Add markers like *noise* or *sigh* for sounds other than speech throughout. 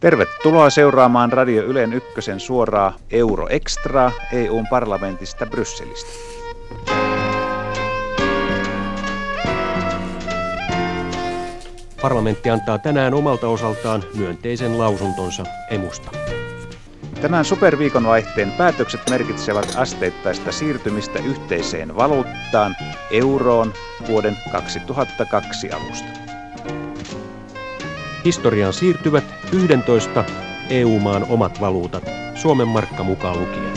Tervetuloa seuraamaan Radio Ylen Ykkösen suoraa Euro Extra EUn parlamentista Brysselistä. Parlamentti antaa tänään omalta osaltaan myönteisen lausuntonsa emusta. Tämän superviikon vaihteen päätökset merkitsevät asteittaista siirtymistä yhteiseen valuuttaan, euroon, vuoden 2002 alusta. Historiaan siirtyvät 11 EU-maan omat valuutat, Suomen markka mukaan lukien.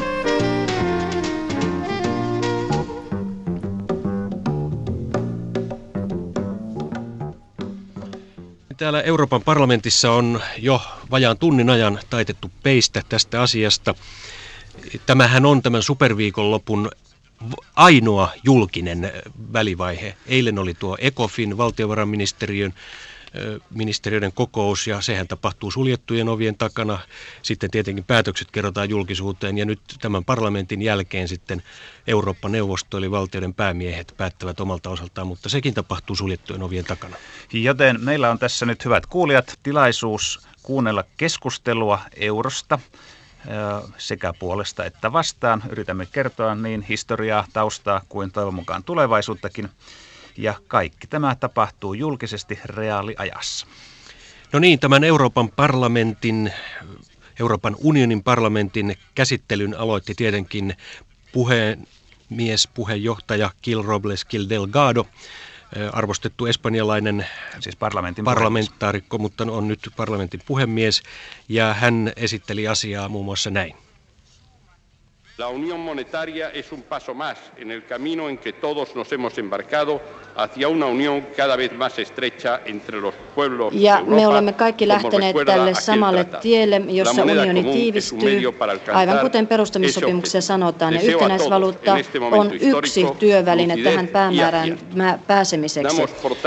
Täällä Euroopan parlamentissa on jo vajaan tunnin ajan taitettu peistä tästä asiasta. Tämähän on tämän superviikonlopun ainoa julkinen välivaihe. Eilen oli tuo ECOFIN, valtiovarainministeriön ministeriöiden kokous ja sehän tapahtuu suljettujen ovien takana. Sitten tietenkin päätökset kerrotaan julkisuuteen ja nyt tämän parlamentin jälkeen sitten Eurooppa-neuvosto eli valtioiden päämiehet päättävät omalta osaltaan, mutta sekin tapahtuu suljettujen ovien takana. Joten meillä on tässä nyt hyvät kuulijat tilaisuus kuunnella keskustelua eurosta sekä puolesta että vastaan. Yritämme kertoa niin historiaa, taustaa kuin toivon mukaan tulevaisuuttakin ja kaikki tämä tapahtuu julkisesti reaaliajassa. No niin, tämän Euroopan parlamentin, Euroopan unionin parlamentin käsittelyn aloitti tietenkin puhemies, puheenjohtaja Gil Robles Gil Delgado, arvostettu espanjalainen siis parlamentin parlamentaarikko, mutta on nyt parlamentin puhemies, ja hän esitteli asiaa muun muassa näin. La unión monetaria es un paso más en el camino en que todos nos hemos embarcado hacia una unión cada vez más estrecha entre los pueblos ja Europa, me olemme kaikki lähteneet tälle samalle tielle, jossa unioni tiivistyy, aivan kuten perustamissopimuksessa sanotaan, ja yhtenäisvaluutta on yksi työväline tähän päämäärään pääsemiseksi.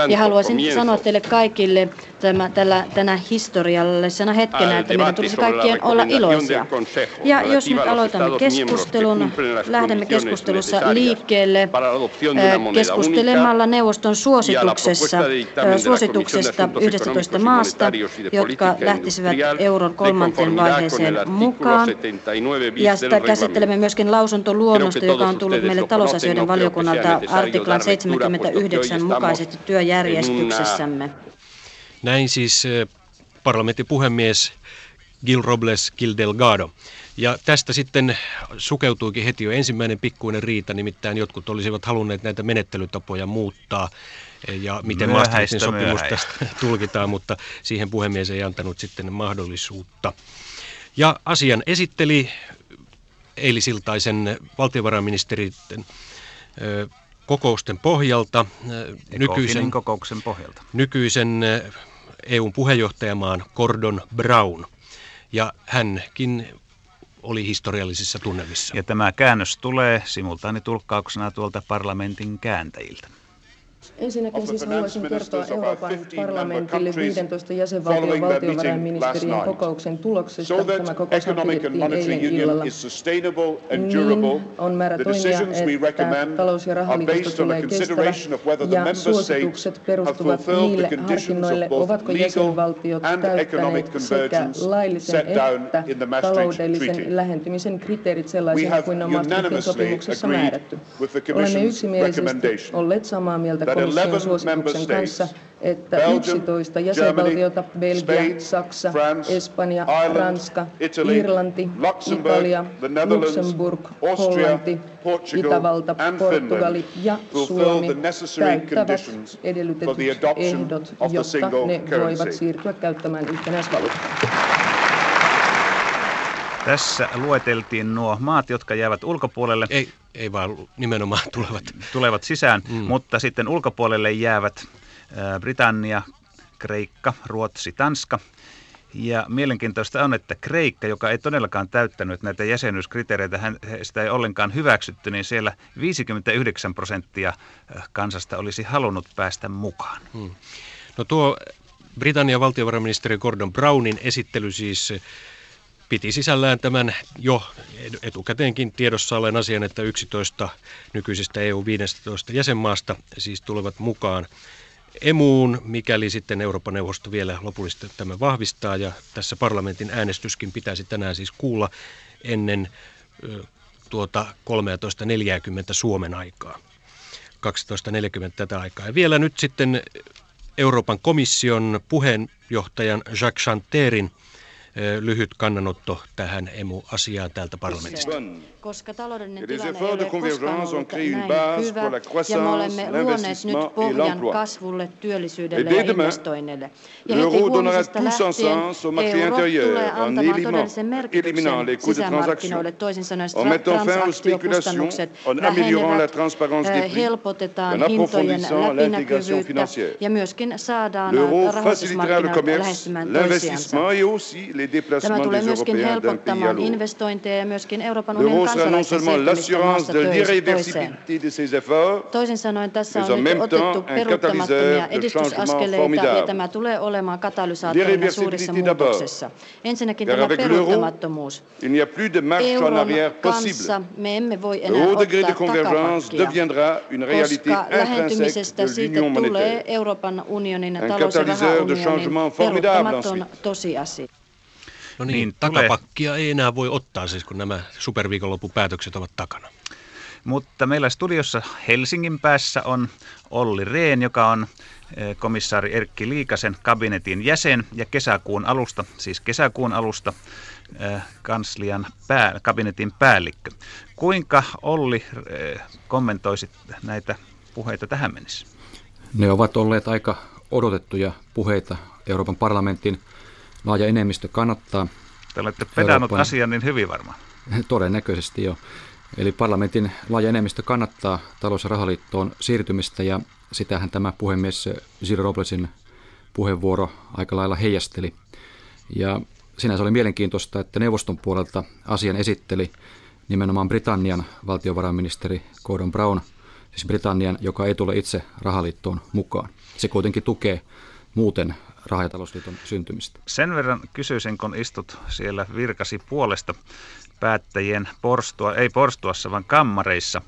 Ja haluaisin sanoa teille kaikille tämä, tällä, tänä historiallisena hetkenä, että meidän tulisi kaikkien olla iloisia. Ja jos nyt aloitamme keskustelun, lähdemme keskustelussa liikkeelle keskustelemalla neuvoston suosituksessa, suosituksesta 11 maasta, jotka lähtisivät euron kolmanteen vaiheeseen mukaan. Ja sitä käsittelemme myöskin lausuntoluonnosta, joka on tullut meille talousasioiden valiokunnalta artiklan 79 mukaisesti työjärjestyksessämme. Näin siis parlamentin puhemies Gil Robles Gil Delgado. Ja tästä sitten sukeutuikin heti jo ensimmäinen pikkuinen riita, nimittäin jotkut olisivat halunneet näitä menettelytapoja muuttaa ja miten Maastrichtin sopimus tästä *laughs* tulkitaan, mutta siihen puhemies ei antanut sitten mahdollisuutta. Ja asian esitteli eilisiltaisen valtiovarainministerin kokousten pohjalta, nykyisen, kokouksen pohjalta. nykyisen EUn puheenjohtajamaan Gordon Brown. Ja hänkin oli historiallisissa tunnelmissa. Ja tämä käännös tulee simultaanitulkkauksena tuolta parlamentin kääntäjiltä. Ensinnäkin siis haluaisin kertoa Euroopan parlamentille 15 jäsenvaltion valtiovarainministerien kokouksen tuloksesta. Tämä kokous pidettiin eilen illalla. Niin on määrä toimia, että talous- ja rahaliitosta tulee kestävä ja suositukset perustuvat niille harkinnoille, ovatko jäsenvaltiot täyttäneet sekä laillisen että taloudellisen lähentymisen kriteerit sellaisina kuin ne on Maastrichtin sopimuksessa määrätty. Olemme yksimielisesti olleet samaa mieltä komission suosituksen kanssa, että 11 jäsenvaltiota, Belgia, Saksa, Espanja, Ranska, Irlanti, Italia, Luxemburg, Hollanti, Itävalta, Portugali ja Suomi täyttävät edellytetyt ehdot, jotta ne voivat siirtyä käyttämään yhtenäisvaluuttaa. Tässä lueteltiin nuo maat, jotka jäävät ulkopuolelle. Ei, ei vaan nimenomaan *laughs* tulevat. Tulevat sisään, mm. mutta sitten ulkopuolelle jäävät Britannia, Kreikka, Ruotsi, Tanska. Ja mielenkiintoista on, että Kreikka, joka ei todellakaan täyttänyt näitä jäsenyyskriteereitä, hän, sitä ei ollenkaan hyväksytty, niin siellä 59 prosenttia kansasta olisi halunnut päästä mukaan. Hmm. No tuo Britannian valtiovarainministeri Gordon Brownin esittely siis piti sisällään tämän jo etukäteenkin tiedossa olleen asian, että 11 nykyisistä EU-15 jäsenmaasta siis tulevat mukaan emuun, mikäli sitten Euroopan neuvosto vielä lopullisesti tämä vahvistaa. Ja tässä parlamentin äänestyskin pitäisi tänään siis kuulla ennen tuota 13.40 Suomen aikaa. 12.40 tätä aikaa. Ja vielä nyt sitten Euroopan komission puheenjohtajan Jacques Chanterin lyhyt kannanotto tähän emu-asiaan täältä parlamentista. Koska taloudellinen tilanne ei ole koskaan ollut näin hyvä, ja me olemme luoneet nyt pohjan kasvulle, työllisyydelle ja investoinneille. Ja heti huomisesta lähtien euro tulee antamaan todellisen merkityksen sisämarkkinoille, toisin sanoen transaktiokustannukset vähenevät, helpotetaan hintojen läpinäkyvyyttä ja myöskin saadaan rahoitusmarkkinat lähestymään toisiansa. Tämä tulee myöskin helpottamaan investointeja ja myöskin Euroopan unionin kansalaisten siirtymistä maasta toiseen. Toisin sanoen tässä on nyt otettu peruuttamattomia edistysaskeleita ja tämä tulee olemaan katalysaattorina suurissa muutoksissa. Ensinnäkin tämä peruuttamattomuus. Euron kanssa me emme voi enää ottaa takapakkia, koska lähentymisestä siitä tulee Euroopan unionin talous- ja rahaunionin peruuttamaton tosiasia. No niin, niin takapakkia tulee... ei enää voi ottaa siis, kun nämä superviikonloppupäätökset ovat takana. Mutta meillä studiossa Helsingin päässä on Olli Rehn, joka on eh, komissaari Erkki Liikasen kabinetin jäsen ja kesäkuun alusta, siis kesäkuun alusta eh, kanslian pää, kabinetin päällikkö. Kuinka Olli eh, kommentoisit näitä puheita tähän mennessä? Ne ovat olleet aika odotettuja puheita Euroopan parlamentin laaja enemmistö kannattaa. Te olette pedannut asian niin hyvin varmaan. *laughs* Todennäköisesti jo. Eli parlamentin laaja enemmistö kannattaa talous- ja rahaliittoon siirtymistä ja sitähän tämä puhemies Zero Roblesin puheenvuoro aika lailla heijasteli. Ja sinänsä oli mielenkiintoista, että neuvoston puolelta asian esitteli nimenomaan Britannian valtiovarainministeri Gordon Brown, siis Britannian, joka ei tule itse rahaliittoon mukaan. Se kuitenkin tukee muuten raha- ja talousliiton syntymistä. Sen verran kysyisin, kun istut siellä virkasi puolesta päättäjien porstua, ei porstuassa, vaan kammareissa.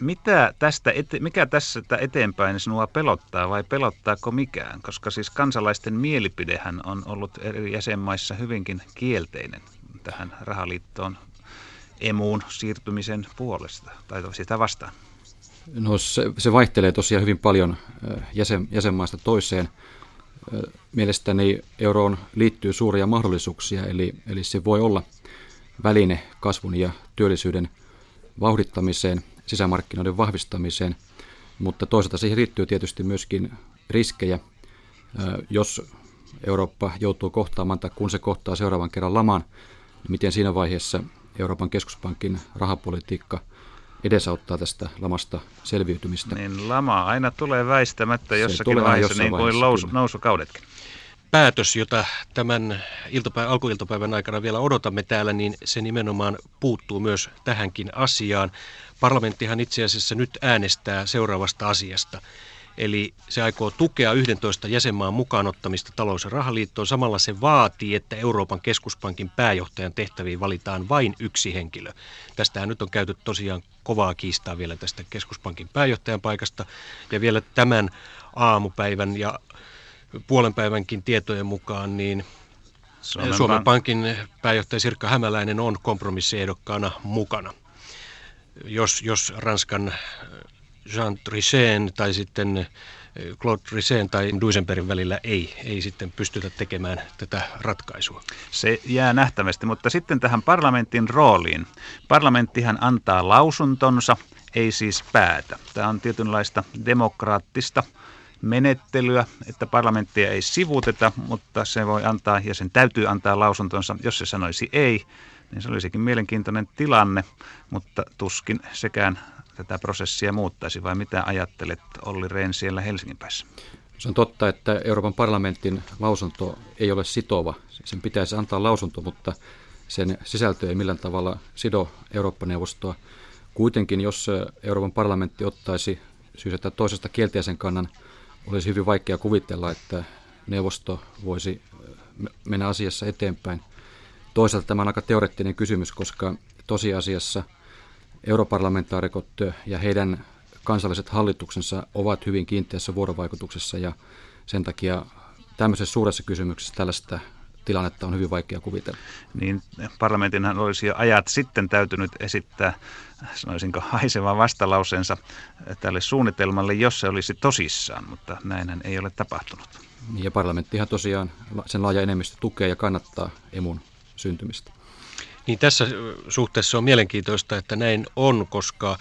Mitä tästä, ete, mikä tässä eteenpäin sinua pelottaa vai pelottaako mikään? Koska siis kansalaisten mielipidehän on ollut eri jäsenmaissa hyvinkin kielteinen tähän rahaliittoon emuun siirtymisen puolesta tai sitä vastaan. No se, se vaihtelee tosiaan hyvin paljon jäsen, jäsenmaista toiseen mielestäni euroon liittyy suuria mahdollisuuksia, eli, eli se voi olla väline kasvun ja työllisyyden vauhdittamiseen, sisämarkkinoiden vahvistamiseen, mutta toisaalta siihen liittyy tietysti myöskin riskejä. Jos Eurooppa joutuu kohtaamaan tai kun se kohtaa seuraavan kerran laman, niin miten siinä vaiheessa Euroopan keskuspankin rahapolitiikka – edesauttaa tästä lamasta selviytymistä. Niin lama aina tulee väistämättä jossakin tulee vaiheessa, jossain niin kuin vaiheessa, nousukaudetkin. Päätös, jota tämän iltapäivän, alkuiltapäivän aikana vielä odotamme täällä, niin se nimenomaan puuttuu myös tähänkin asiaan. Parlamenttihan itse asiassa nyt äänestää seuraavasta asiasta. Eli se aikoo tukea 11 jäsenmaan mukaanottamista talous- ja rahaliittoon. Samalla se vaatii, että Euroopan keskuspankin pääjohtajan tehtäviin valitaan vain yksi henkilö. Tästähän nyt on käyty tosiaan kovaa kiistaa vielä tästä keskuspankin pääjohtajan paikasta. Ja vielä tämän aamupäivän ja puolen päivänkin tietojen mukaan, niin Suomen, Suomen Pankin pääjohtaja Sirkka Hämäläinen on kompromissiehdokkaana mukana. Jos, jos Ranskan Jean Trichet tai sitten eh, Claude Trichet tai Duisenbergin välillä ei, ei sitten pystytä tekemään tätä ratkaisua. Se jää nähtävästi, mutta sitten tähän parlamentin rooliin. Parlamenttihan antaa lausuntonsa, ei siis päätä. Tämä on tietynlaista demokraattista menettelyä, että parlamenttia ei sivuteta, mutta se voi antaa ja sen täytyy antaa lausuntonsa. Jos se sanoisi ei, niin se olisikin mielenkiintoinen tilanne, mutta tuskin sekään tätä prosessia muuttaisi vai mitä ajattelet Olli Rehn siellä Helsingin päässä? Se on totta, että Euroopan parlamentin lausunto ei ole sitova. Sen pitäisi antaa lausunto, mutta sen sisältö ei millään tavalla sido Eurooppa-neuvostoa. Kuitenkin, jos Euroopan parlamentti ottaisi syystä toisesta kielteisen kannan, olisi hyvin vaikea kuvitella, että neuvosto voisi mennä asiassa eteenpäin. Toisaalta tämä on aika teoreettinen kysymys, koska tosiasiassa – europarlamentaarikot ja heidän kansalliset hallituksensa ovat hyvin kiinteässä vuorovaikutuksessa ja sen takia tämmöisessä suuressa kysymyksessä tällaista tilannetta on hyvin vaikea kuvitella. Niin parlamentinhan olisi jo ajat sitten täytynyt esittää, sanoisinko, haiseva vastalauseensa tälle suunnitelmalle, jos se olisi tosissaan, mutta näinhän ei ole tapahtunut. Ja parlamenttihan tosiaan sen laaja enemmistö tukee ja kannattaa emun syntymistä. Niin tässä suhteessa on mielenkiintoista, että näin on, koska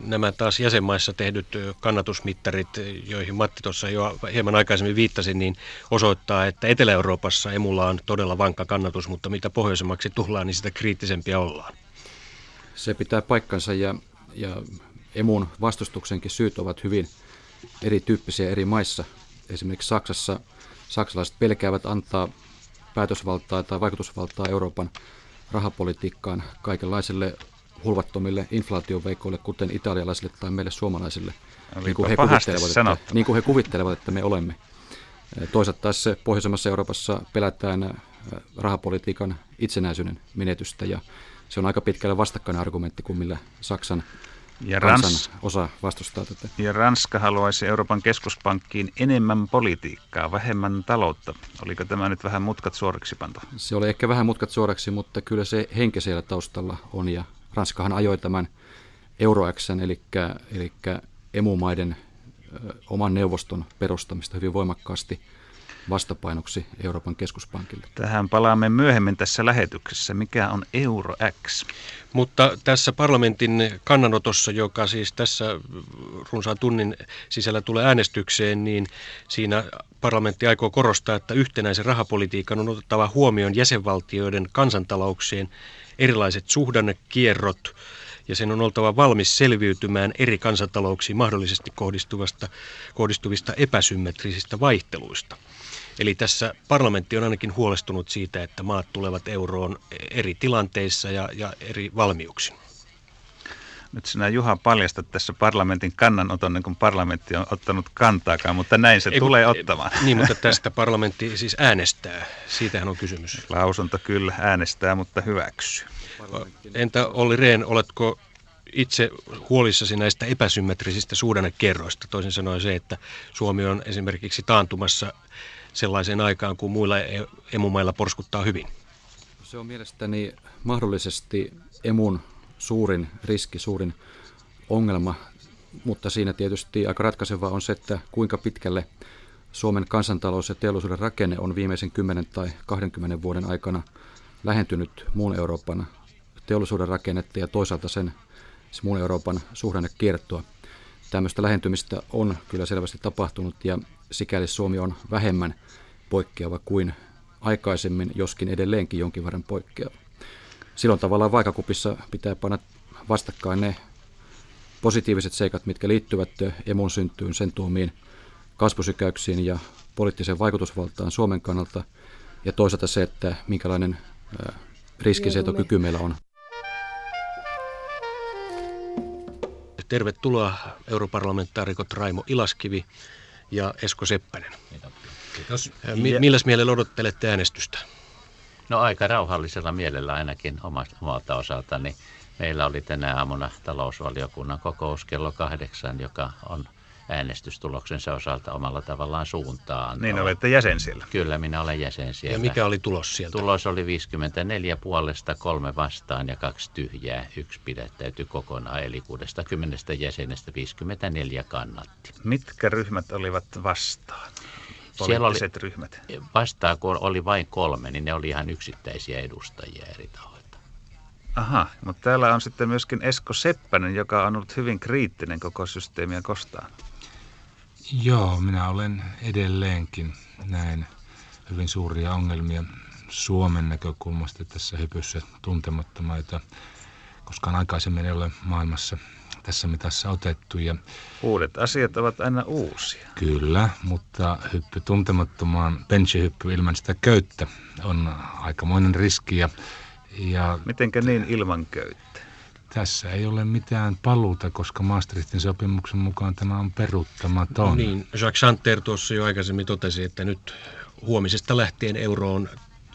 nämä taas jäsenmaissa tehdyt kannatusmittarit, joihin Matti tuossa jo hieman aikaisemmin viittasi, niin osoittaa, että Etelä-Euroopassa emulla on todella vankka kannatus, mutta mitä pohjoisemmaksi tullaan, niin sitä kriittisempiä ollaan. Se pitää paikkansa ja, ja emun vastustuksenkin syyt ovat hyvin erityyppisiä eri maissa. Esimerkiksi Saksassa saksalaiset pelkäävät antaa päätösvaltaa tai vaikutusvaltaa Euroopan rahapolitiikkaan kaikenlaisille hulvattomille inflaatioveikoille, kuten italialaisille tai meille suomalaisille, niin kuin, he kuvittelevat, että, niin kuin he kuvittelevat, että me olemme. Toisaalta taas pohjoisemmassa Euroopassa pelätään äh, rahapolitiikan itsenäisyyden menetystä ja se on aika pitkälle vastakkainen argumentti kuin millä Saksan ja Rans- osa vastustaa tätä. Ja Ranska haluaisi Euroopan keskuspankkiin enemmän politiikkaa, vähemmän taloutta. Oliko tämä nyt vähän mutkat suoraksi panto? Se oli ehkä vähän mutkat suoraksi, mutta kyllä se henke siellä taustalla on. Ja Ranskahan ajoi tämän Euroaxen, eli, eli emumaiden oman neuvoston perustamista hyvin voimakkaasti – vastapainoksi Euroopan keskuspankille. Tähän palaamme myöhemmin tässä lähetyksessä. Mikä on Euro X? Mutta tässä parlamentin kannanotossa, joka siis tässä runsaan tunnin sisällä tulee äänestykseen, niin siinä parlamentti aikoo korostaa, että yhtenäisen rahapolitiikan on otettava huomioon jäsenvaltioiden kansantalouksien erilaiset suhdannekierrot, ja sen on oltava valmis selviytymään eri kansantalouksiin mahdollisesti kohdistuvasta, kohdistuvista epäsymmetrisistä vaihteluista. Eli tässä parlamentti on ainakin huolestunut siitä, että maat tulevat euroon eri tilanteissa ja, ja eri valmiuksin. Nyt sinä Juha paljastat tässä parlamentin kannanoton, niin kuin parlamentti on ottanut kantaakaan, mutta näin se Ei, tulee ottamaan. Niin, mutta tästä parlamentti siis äänestää. Siitähän on kysymys. Lausunto kyllä äänestää, mutta hyväksyy. Entä Olli Rehn, oletko itse huolissasi näistä epäsymmetrisistä suhdannekerroista? Toisin sanoen se, että Suomi on esimerkiksi taantumassa sellaiseen aikaan, kun muilla e- emumailla porskuttaa hyvin? Se on mielestäni mahdollisesti emun suurin riski, suurin ongelma, mutta siinä tietysti aika ratkaiseva on se, että kuinka pitkälle Suomen kansantalous ja teollisuuden rakenne on viimeisen 10 tai 20 vuoden aikana lähentynyt muun Euroopan teollisuuden rakennetta ja toisaalta sen siis muun Euroopan suhdannekiertoa. Tämmöistä lähentymistä on kyllä selvästi tapahtunut ja sikäli Suomi on vähemmän poikkeava kuin aikaisemmin, joskin edelleenkin jonkin verran poikkeava. Silloin tavallaan vaikakupissa pitää panna vastakkain ne positiiviset seikat, mitkä liittyvät emun syntyyn, sen tuomiin kasvusykäyksiin ja poliittiseen vaikutusvaltaan Suomen kannalta, ja toisaalta se, että minkälainen riskisetokyky meillä on. Tervetuloa europarlamentaarikot Raimo Ilaskivi ja Esko Seppänen. Kiitos. M- milläs mielellä odottelette äänestystä? No aika rauhallisella mielellä ainakin omalta osaltani. Meillä oli tänä aamuna talousvaliokunnan kokous kello kahdeksan, joka on äänestystuloksensa osalta omalla tavallaan suuntaan. Niin olette jäsen siellä. Kyllä, minä olen jäsen siellä. Ja mikä oli tulos sieltä? Tulos oli 54 puolesta, kolme vastaan ja kaksi tyhjää. Yksi pidättäytyi kokonaan, eli 60 jäsenestä 54 kannatti. Mitkä ryhmät olivat vastaan? Siellä oli, ryhmät? Vastaan, kun oli vain kolme, niin ne oli ihan yksittäisiä edustajia eri tahoilta. Aha, mutta täällä on sitten myöskin Esko Seppänen, joka on ollut hyvin kriittinen koko systeemiä kostaan. Joo, minä olen edelleenkin näin hyvin suuria ongelmia Suomen näkökulmasta tässä hypyssä tuntemattomaita, koska aikaisemmin ei ole maailmassa tässä mitassa otettu. Ja Uudet asiat ovat aina uusia. Kyllä, mutta hyppy tuntemattomaan, benchihyppy ilman sitä köyttä on aikamoinen riski. Ja, ja Mitenkä niin ilman köyttä? Tässä ei ole mitään paluuta, koska Maastrichtin sopimuksen mukaan tämä on peruuttamaton. No niin, Jacques Chanter tuossa jo aikaisemmin totesi, että nyt huomisesta lähtien euroon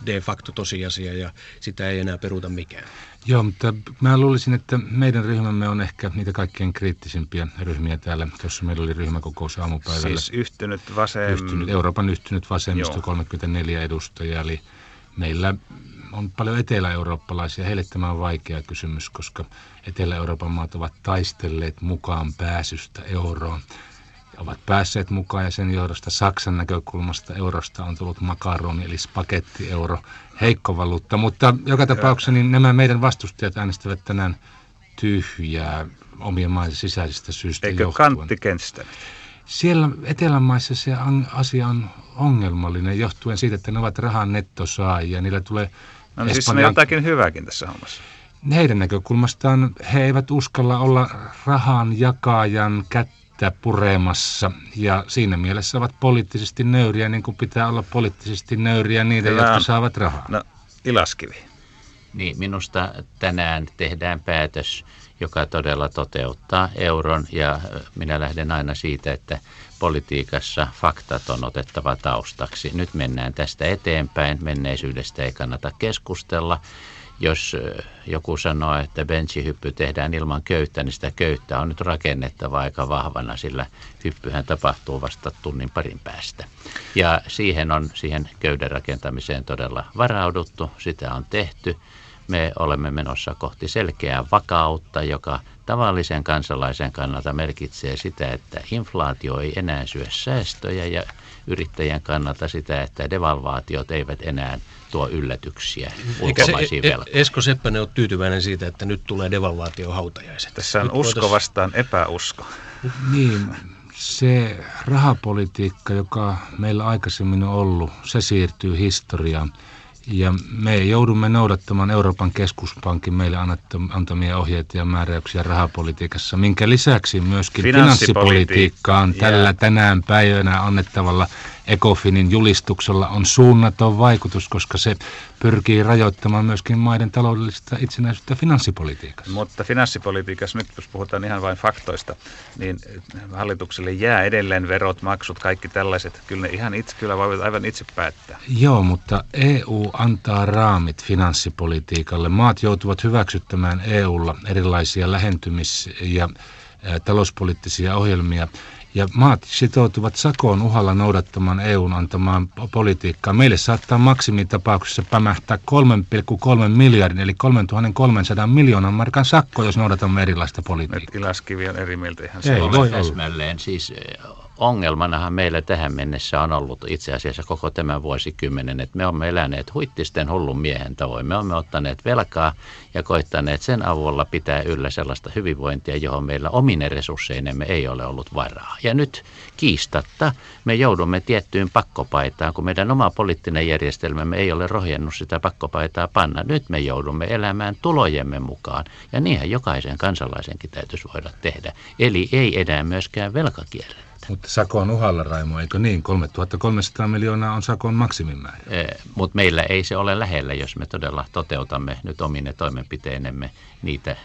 de facto tosiasia ja sitä ei enää peruuta mikään. Joo, mutta mä luulisin, että meidän ryhmämme on ehkä niitä kaikkein kriittisimpiä ryhmiä täällä. Tuossa meillä oli ryhmäkokous aamupäivällä. Siis yhtynyt vasem... Yhtynyt, Euroopan yhtynyt vasemmisto, Joo. 34 edustajaa. Eli meillä on paljon etelä-eurooppalaisia. Heille tämä on vaikea kysymys, koska Etelä-Euroopan maat ovat taistelleet mukaan pääsystä euroon ovat päässeet mukaan ja sen johdosta Saksan näkökulmasta eurosta on tullut makaroni eli spagetti euro, heikko valuutta. Mutta joka tapauksessa niin nämä meidän vastustajat äänestävät tänään tyhjää omien maiden sisäisistä syistä Eikö johtuen. kantti Siellä Etelämaissa se asia on ongelmallinen johtuen siitä, että ne ovat rahan nettosaajia. Niillä tulee No niin siis on jotakin hyvääkin tässä hommassa. Heidän näkökulmastaan he eivät uskalla olla rahan jakajan kättä puremassa. Ja siinä mielessä ovat poliittisesti nöyriä, niin kuin pitää olla poliittisesti nöyriä niitä, Hyvä. jotka saavat rahaa. No, Ilaskivi. Niin, minusta tänään tehdään päätös, joka todella toteuttaa euron ja minä lähden aina siitä, että politiikassa faktat on otettava taustaksi. Nyt mennään tästä eteenpäin, menneisyydestä ei kannata keskustella jos joku sanoo, että benchihyppy tehdään ilman köyttä, niin sitä köyttä on nyt rakennettava aika vahvana, sillä hyppyhän tapahtuu vasta tunnin parin päästä. Ja siihen on siihen köyden rakentamiseen todella varauduttu, sitä on tehty. Me olemme menossa kohti selkeää vakautta, joka tavallisen kansalaisen kannalta merkitsee sitä, että inflaatio ei enää syö säästöjä ja yrittäjän kannalta sitä, että devalvaatiot eivät enää tuo yllätyksiä ulkomaisiin velkoihin. Esko Seppänen on tyytyväinen siitä, että nyt tulee devalvaatio hautajaiset. Tässä on nyt usko voitais... vastaan epäusko. Niin, se rahapolitiikka, joka meillä aikaisemmin on ollut, se siirtyy historiaan. Ja me joudumme noudattamaan Euroopan keskuspankin meille antamia ohjeita ja määräyksiä rahapolitiikassa, minkä lisäksi myöskin finanssipolitiikkaan tällä tänään päivänä annettavalla Ecofinin julistuksella on suunnaton vaikutus, koska se pyrkii rajoittamaan myöskin maiden taloudellista itsenäisyyttä finanssipolitiikassa. Mutta finanssipolitiikassa, nyt jos puhutaan ihan vain faktoista, niin hallitukselle jää edelleen verot, maksut, kaikki tällaiset. Kyllä ne ihan itse, kyllä voivat aivan itse päättää. Joo, mutta EU antaa raamit finanssipolitiikalle. Maat joutuvat hyväksyttämään EUlla erilaisia lähentymis- ja talouspoliittisia ohjelmia, ja maat sitoutuvat sakoon uhalla noudattamaan EUn antamaan politiikkaa. Meille saattaa maksimitapauksessa pämähtää 3,3 miljardin eli 3300 miljoonan markan sakko, jos noudatamme erilaista politiikkaa. Ilaskivi on eri mieltä ihan Ei voi olla. Siis ongelmanahan meillä tähän mennessä on ollut itse asiassa koko tämän vuosikymmenen, että me olemme eläneet huittisten hullun miehen tavoin. Me olemme ottaneet velkaa ja koittaneet sen avulla pitää yllä sellaista hyvinvointia, johon meillä omine resursseinemme ei ole ollut varaa. Ja nyt kiistatta me joudumme tiettyyn pakkopaitaan, kun meidän oma poliittinen järjestelmämme ei ole rohjennut sitä pakkopaitaa panna. Nyt me joudumme elämään tulojemme mukaan ja niinhän jokaisen kansalaisenkin täytyisi voida tehdä. Eli ei enää myöskään velkakierre. Mutta sakon uhalla, Raimo, eikö niin? 3300 miljoonaa on sakon maksimimäärä. E, Mutta meillä ei se ole lähellä, jos me todella toteutamme nyt omine toimenpiteinemme niitä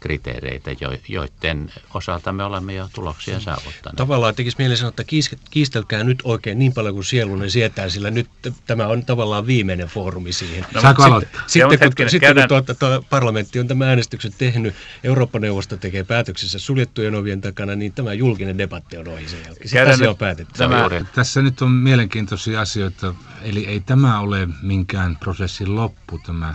kriteereitä, joiden osalta me olemme jo tuloksia saavuttaneet. Tavallaan tekisi mieli sanoa, että kiistelkää nyt oikein niin paljon kuin sielunne sietää, sillä nyt tämä on tavallaan viimeinen foorumi siihen. No, Saako aloittaa? Sitten, sitten, kun, sitten kun tuota, tuo parlamentti on tämä äänestyksen tehnyt, Eurooppa-neuvosto tekee päätöksessä suljettujen ovien takana, niin tämä julkinen debatti on ohi sen jälkeen. Sitä se on päätetty. Tämä, tässä nyt on mielenkiintoisia asioita, eli ei tämä ole minkään prosessin loppu, tämä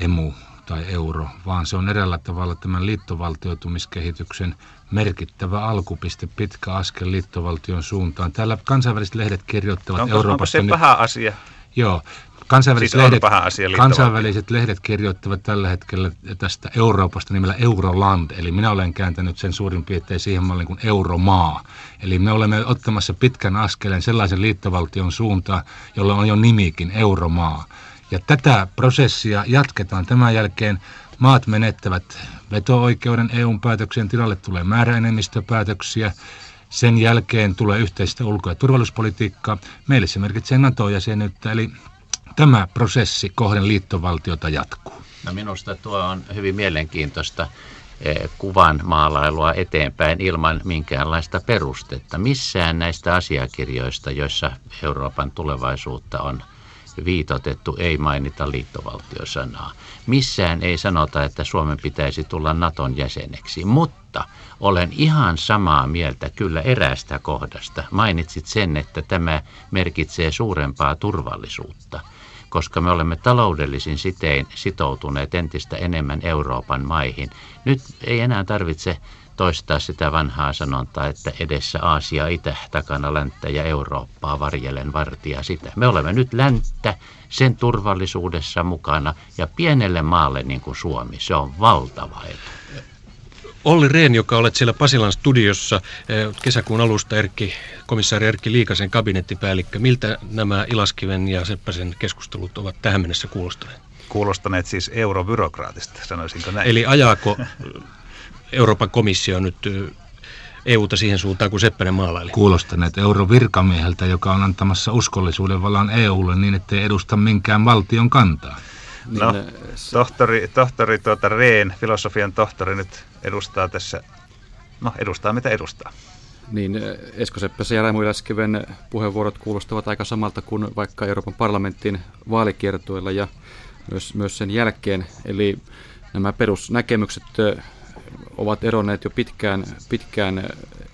emu tai euro, vaan se on eräällä tavalla tämän liittovaltioitumiskehityksen merkittävä alkupiste, pitkä askel liittovaltion suuntaan. Täällä kansainväliset lehdet kirjoittavat onko, Euroopasta... Onko se paha asia? Joo. Kansainväliset, siis lehdet, asia, kansainväliset lehdet kirjoittavat tällä hetkellä tästä Euroopasta nimellä Euroland, eli minä olen kääntänyt sen suurin piirtein siihen malliin kuin Euromaa. Eli me olemme ottamassa pitkän askeleen sellaisen liittovaltion suuntaan, jolla on jo nimikin Euromaa. Ja tätä prosessia jatketaan. Tämän jälkeen maat menettävät veto-oikeuden EUn päätöksien tilalle tulee määräenemmistöpäätöksiä. Sen jälkeen tulee yhteistä ulko- ja turvallisuuspolitiikkaa. Meille se merkitsee NATO-jäsenyyttä, eli tämä prosessi kohden liittovaltiota jatkuu. No minusta tuo on hyvin mielenkiintoista eh, kuvan maalailua eteenpäin ilman minkäänlaista perustetta. Missään näistä asiakirjoista, joissa Euroopan tulevaisuutta on viitotettu, ei mainita liittovaltiosanaa. Missään ei sanota, että Suomen pitäisi tulla Naton jäseneksi, mutta olen ihan samaa mieltä kyllä eräästä kohdasta. Mainitsit sen, että tämä merkitsee suurempaa turvallisuutta koska me olemme taloudellisin sitein sitoutuneet entistä enemmän Euroopan maihin. Nyt ei enää tarvitse toistaa sitä vanhaa sanontaa, että edessä Aasia itä, takana länttä ja Eurooppaa varjelen vartia sitä. Me olemme nyt länttä sen turvallisuudessa mukana ja pienelle maalle niin kuin Suomi, se on valtava etu. Olli Rehn, joka olet siellä Pasilan studiossa eh, kesäkuun alusta Erkki, komissaari Erkki Liikasen kabinettipäällikkö. Miltä nämä Ilaskiven ja Seppäsen keskustelut ovat tähän mennessä kuulostaneet? Kuulostaneet siis eurobyrokraatista, sanoisinko näin. Eli ajaako Euroopan komissio nyt EUta siihen suuntaan kuin Seppänen maalaili. Kuulostaneet eurovirkamieheltä, joka on antamassa uskollisuuden vallan EUlle niin, ettei edusta minkään valtion kantaa. No, niin, tohtori, tohtori tuota Rehn, filosofian tohtori, nyt edustaa tässä, no edustaa mitä edustaa. Niin, Esko Seppäsen ja Raimo Yläskiven puheenvuorot kuulostavat aika samalta kuin vaikka Euroopan parlamentin vaalikiertoilla ja myös, myös sen jälkeen. Eli nämä perusnäkemykset ovat eronneet jo pitkään, pitkään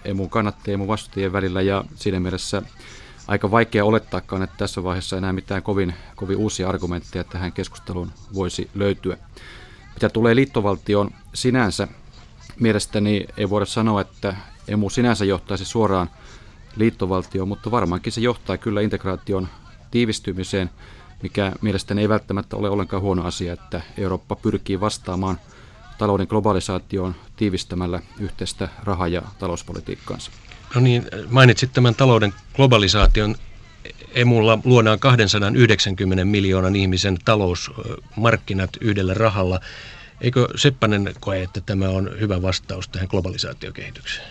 emun kannattajien ja emun vastustajien välillä ja siinä mielessä aika vaikea olettaakaan, että tässä vaiheessa enää mitään kovin, kovin uusia argumentteja tähän keskusteluun voisi löytyä. Mitä tulee liittovaltioon sinänsä, mielestäni ei voida sanoa, että emu sinänsä johtaisi suoraan liittovaltioon, mutta varmaankin se johtaa kyllä integraation tiivistymiseen, mikä mielestäni ei välttämättä ole ollenkaan huono asia, että Eurooppa pyrkii vastaamaan – talouden globalisaatioon tiivistämällä yhteistä raha- ja talouspolitiikkaansa. No niin, mainitsit tämän talouden globalisaation. Emulla luodaan 290 miljoonan ihmisen talousmarkkinat yhdellä rahalla. Eikö Seppänen koe, että tämä on hyvä vastaus tähän globalisaatiokehitykseen?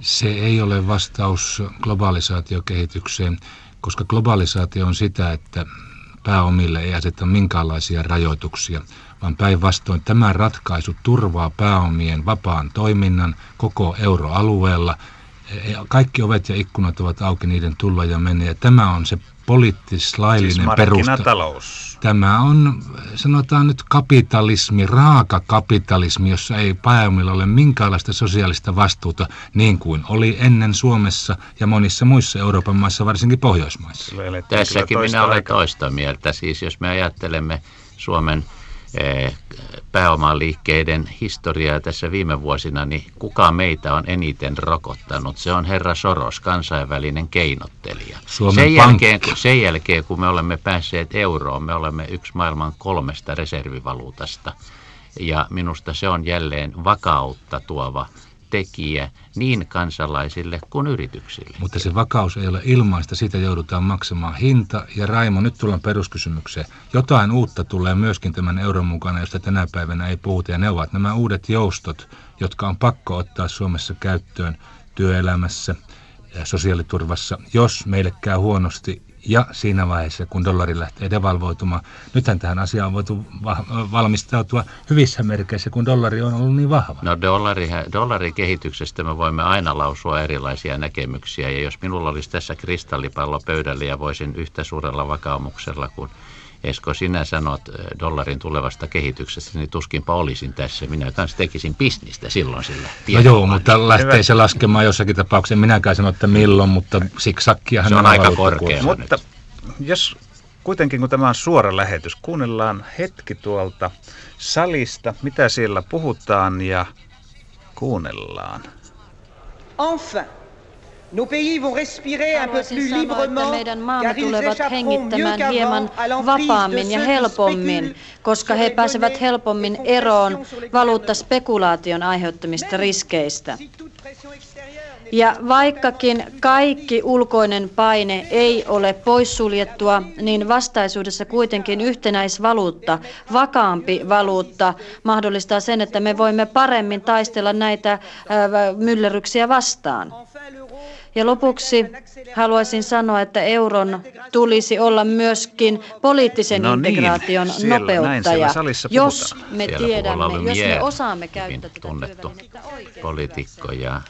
Se ei ole vastaus globalisaatiokehitykseen, koska globalisaatio on sitä, että pääomille ei aseta minkäänlaisia rajoituksia, vaan päinvastoin tämä ratkaisu turvaa pääomien vapaan toiminnan koko euroalueella. Kaikki ovet ja ikkunat ovat auki niiden tulla ja mennä ja tämä on se poliittis-laillinen siis perusta. Tämä on, sanotaan nyt kapitalismi, raaka kapitalismi, jossa ei pääomilla ole minkäänlaista sosiaalista vastuuta, niin kuin oli ennen Suomessa ja monissa muissa Euroopan maissa, varsinkin Pohjoismaissa. Tässäkin minä olen toista mieltä. Siis jos me ajattelemme Suomen pääomaliikkeiden historiaa tässä viime vuosina, niin kuka meitä on eniten rokottanut? Se on herra Soros, kansainvälinen keinottelija. sen jälkeen, sen jälkeen, kun me olemme päässeet euroon, me olemme yksi maailman kolmesta reservivaluutasta. Ja minusta se on jälleen vakautta tuova tekijä niin kansalaisille kuin yrityksille. Mutta se vakaus ei ole ilmaista, siitä joudutaan maksamaan hinta. Ja Raimo, nyt tullaan peruskysymykseen. Jotain uutta tulee myöskin tämän euron mukana, josta tänä päivänä ei puhuta. Ja ne ovat nämä uudet joustot, jotka on pakko ottaa Suomessa käyttöön työelämässä sosiaaliturvassa, jos meille käy huonosti ja siinä vaiheessa, kun dollari lähtee devalvoitumaan. Nythän tähän asiaan on voitu va- valmistautua hyvissä merkeissä, kun dollari on ollut niin vahva. No dollari, dollarikehityksestä me voimme aina lausua erilaisia näkemyksiä. Ja jos minulla olisi tässä kristallipallo pöydällä ja voisin yhtä suurella vakaumuksella kuin Esko, sinä sanot eh, dollarin tulevasta kehityksestä, niin tuskinpa olisin tässä. Minä kanssa tekisin bisnistä silloin sillä. No joo, mutta lähtee se laskemaan jossakin tapauksessa. Minäkään sano, että milloin, mutta siksakkiahan Se on aika korkea. Mutta jos kuitenkin kun tämä on suora lähetys, kuunnellaan hetki tuolta salista, mitä siellä puhutaan ja kuunnellaan. Enfin, Haluaisin sanoa, että meidän maamme tulevat hengittämään hieman vapaammin ja helpommin, koska he pääsevät helpommin eroon valuuttaspekulaation aiheuttamista riskeistä. Ja vaikkakin kaikki ulkoinen paine ei ole poissuljettua, niin vastaisuudessa kuitenkin yhtenäisvaluutta, vakaampi valuutta mahdollistaa sen, että me voimme paremmin taistella näitä myllerryksiä vastaan. Ja lopuksi haluaisin sanoa, että euron tulisi olla myöskin poliittisen no niin, integraation siellä, nopeuttaja, jos me siellä tiedämme, jos me osaamme käyttää tätä tunnettu poliitikko ja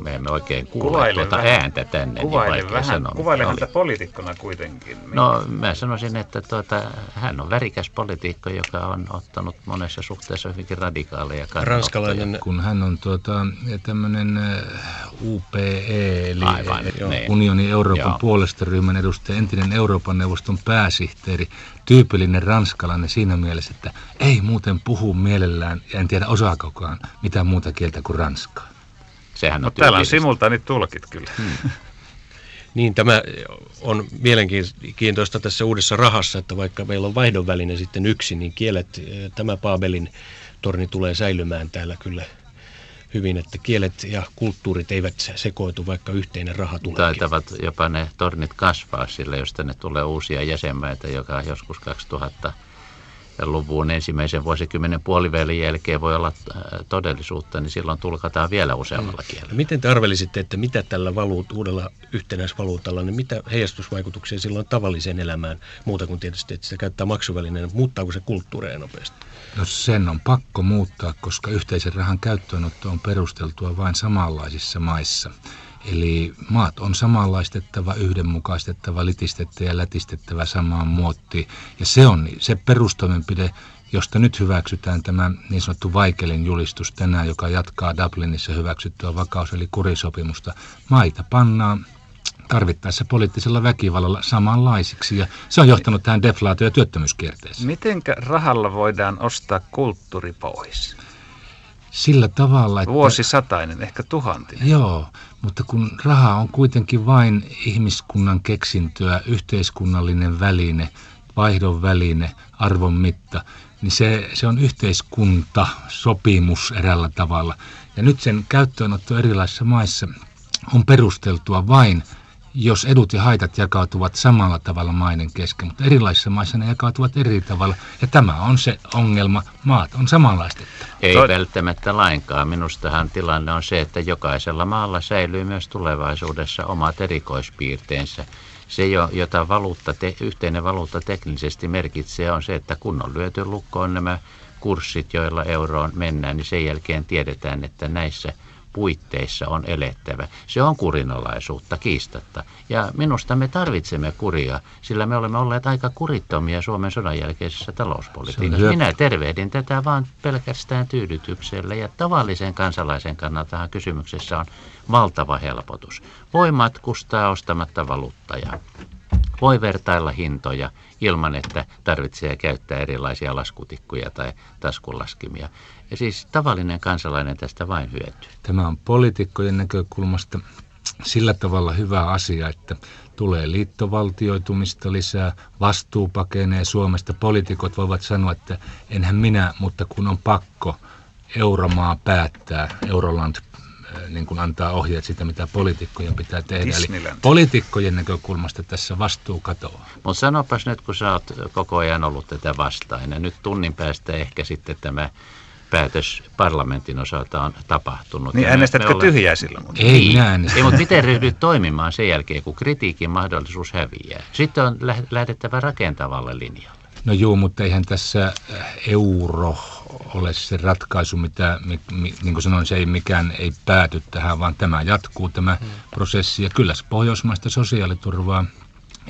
me emme oikein kuule tuota vähän, ääntä tänne. Niin kuvaile niin vähän, sanoa, kuvaile häntä poliitikkona kuitenkin. No mä sanoisin, että tuota, hän on värikäs poliitikko, joka on ottanut monessa suhteessa hyvinkin radikaaleja Ranskalainen. Kun hän on tuota, tämmöinen UPE, eli Aivan, niin. Unionin Euroopan Joo. puolesta ryhmän edustaja, entinen Euroopan neuvoston pääsihteeri, tyypillinen ranskalainen siinä mielessä, että ei muuten puhu mielellään, ja en tiedä osaakokaan mitään muuta kieltä kuin ranskaa. Sehän on no, täällä on simultaanit tulkit kyllä. Hmm. *laughs* Niin, tämä on mielenkiintoista tässä uudessa rahassa, että vaikka meillä on vaihdonväline sitten yksi, niin kielet, eh, tämä Paabelin torni tulee säilymään täällä kyllä hyvin, että kielet ja kulttuurit eivät sekoitu, vaikka yhteinen raha tulee. Taitavat jopa ne tornit kasvaa sille, jos tänne tulee uusia jäsenmaita, joka joskus 2000 luvun ensimmäisen vuosikymmenen puolivälin jälkeen voi olla äh, todellisuutta, niin silloin tulkataan vielä useammalla mm. kielellä. Miten te arvelisitte, että mitä tällä valuut, uudella yhtenäisvaluutalla, niin mitä heijastusvaikutuksia silloin tavalliseen elämään, muuta kuin tietysti, että sitä käyttää maksuvälineenä, muuttaako se kulttuureja nopeasti? No sen on pakko muuttaa, koska yhteisen rahan käyttöönotto on perusteltua vain samanlaisissa maissa. Eli maat on samanlaistettava, yhdenmukaistettava, litistettävä ja lätistettävä samaan muottiin. Ja se on se perustoimenpide, josta nyt hyväksytään tämä niin sanottu Vaikelin julistus tänään, joka jatkaa Dublinissa hyväksyttyä vakaus- eli kurisopimusta. Maita pannaan tarvittaessa poliittisella väkivallalla samanlaisiksi, ja se on johtanut tähän deflaatio- ja työttömyyskierteeseen. Mitenkä rahalla voidaan ostaa kulttuuri pois? Sillä tavalla, että... Vuosisatainen, ehkä tuhantinen. Joo, mutta kun raha on kuitenkin vain ihmiskunnan keksintöä, yhteiskunnallinen väline, vaihdon väline, arvon mitta, niin se, se on yhteiskunta, sopimus erällä tavalla. Ja nyt sen käyttöönotto erilaisissa maissa on perusteltua vain jos edut ja haitat jakautuvat samalla tavalla maiden kesken, mutta erilaisissa maissa ne jakautuvat eri tavalla. Ja tämä on se ongelma. Maat on samanlaistettu. Ei Toi... välttämättä lainkaan. Minustahan tilanne on se, että jokaisella maalla säilyy myös tulevaisuudessa omat erikoispiirteensä. Se, jota valuutta te, yhteinen valuutta teknisesti merkitsee, on se, että kun on lyöty lukkoon nämä kurssit, joilla euroon mennään, niin sen jälkeen tiedetään, että näissä – puitteissa on elettävä. Se on kurinalaisuutta kiistatta. Ja minusta me tarvitsemme kuria, sillä me olemme olleet aika kurittomia Suomen sodan jälkeisessä talouspolitiikassa. Minä tervehdin tätä vaan pelkästään tyydytyksellä ja tavallisen kansalaisen kannalta kysymyksessä on valtava helpotus. Voi matkustaa ostamatta valuuttajaa. Voi vertailla hintoja ilman, että tarvitsee käyttää erilaisia laskutikkuja tai taskulaskimia. Ja siis tavallinen kansalainen tästä vain hyötyy. Tämä on poliitikkojen näkökulmasta sillä tavalla hyvä asia, että tulee liittovaltioitumista lisää, vastuu pakenee Suomesta. Poliitikot voivat sanoa, että enhän minä, mutta kun on pakko, euromaa päättää, Euroland äh, niin kuin antaa ohjeet siitä, mitä poliitikkojen pitää tehdä. Disneyland. Eli poliitikkojen näkökulmasta tässä vastuu katoaa. Mutta sanopas nyt, kun sä oot koko ajan ollut tätä vastaan, ja nyt tunnin päästä ehkä sitten tämä päätös parlamentin osalta on tapahtunut. Niin äänestätkö tyhjää silloin? Ei, niin. Ei, mutta miten ryhdyt toimimaan sen jälkeen, kun kritiikin mahdollisuus häviää? Sitten on lähdettävä rakentavalle linjalle. No joo, mutta eihän tässä äh, euro ole se ratkaisu, mitä, niin kuin sanoin, se ei mikään ei pääty tähän, vaan tämä jatkuu tämä hmm. prosessi. Ja kyllä pohjoismaista sosiaaliturvaa,